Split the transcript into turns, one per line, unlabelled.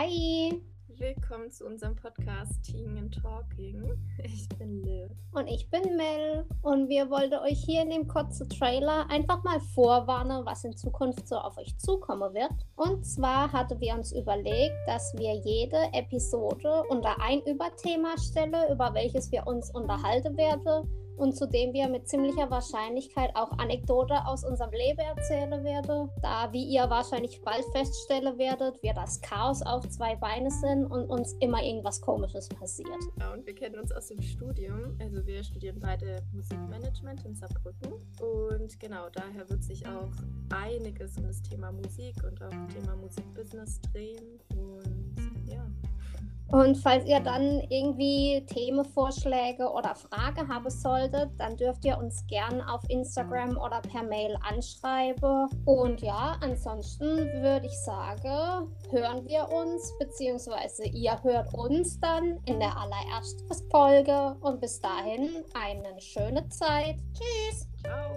Hi.
Willkommen zu unserem Podcast Teaming and Talking. Ich bin Liv.
Und ich bin Mel. Und wir wollten euch hier in dem kurzen Trailer einfach mal vorwarnen, was in Zukunft so auf euch zukommen wird. Und zwar hatten wir uns überlegt, dass wir jede Episode unter ein Überthema stellen, über welches wir uns unterhalten werden und zu dem wir mit ziemlicher Wahrscheinlichkeit auch Anekdote aus unserem Leben erzählen werden, da, wie ihr wahrscheinlich bald feststellen werdet, wir das Chaos auf zwei Beine sind und uns immer irgendwas Komisches passiert.
Ja, und wir kennen uns aus dem Studium, also wir studieren beide Musikmanagement in Saarbrücken und genau daher wird sich auch einiges um das Thema Musik und auch Thema Musikbusiness drehen und.
Und falls ihr dann irgendwie Themenvorschläge oder Fragen haben solltet, dann dürft ihr uns gern auf Instagram oder per Mail anschreiben. Und ja, ansonsten würde ich sagen, hören wir uns, beziehungsweise ihr hört uns dann in der allerersten Folge. Und bis dahin eine schöne Zeit. Tschüss.
Ciao.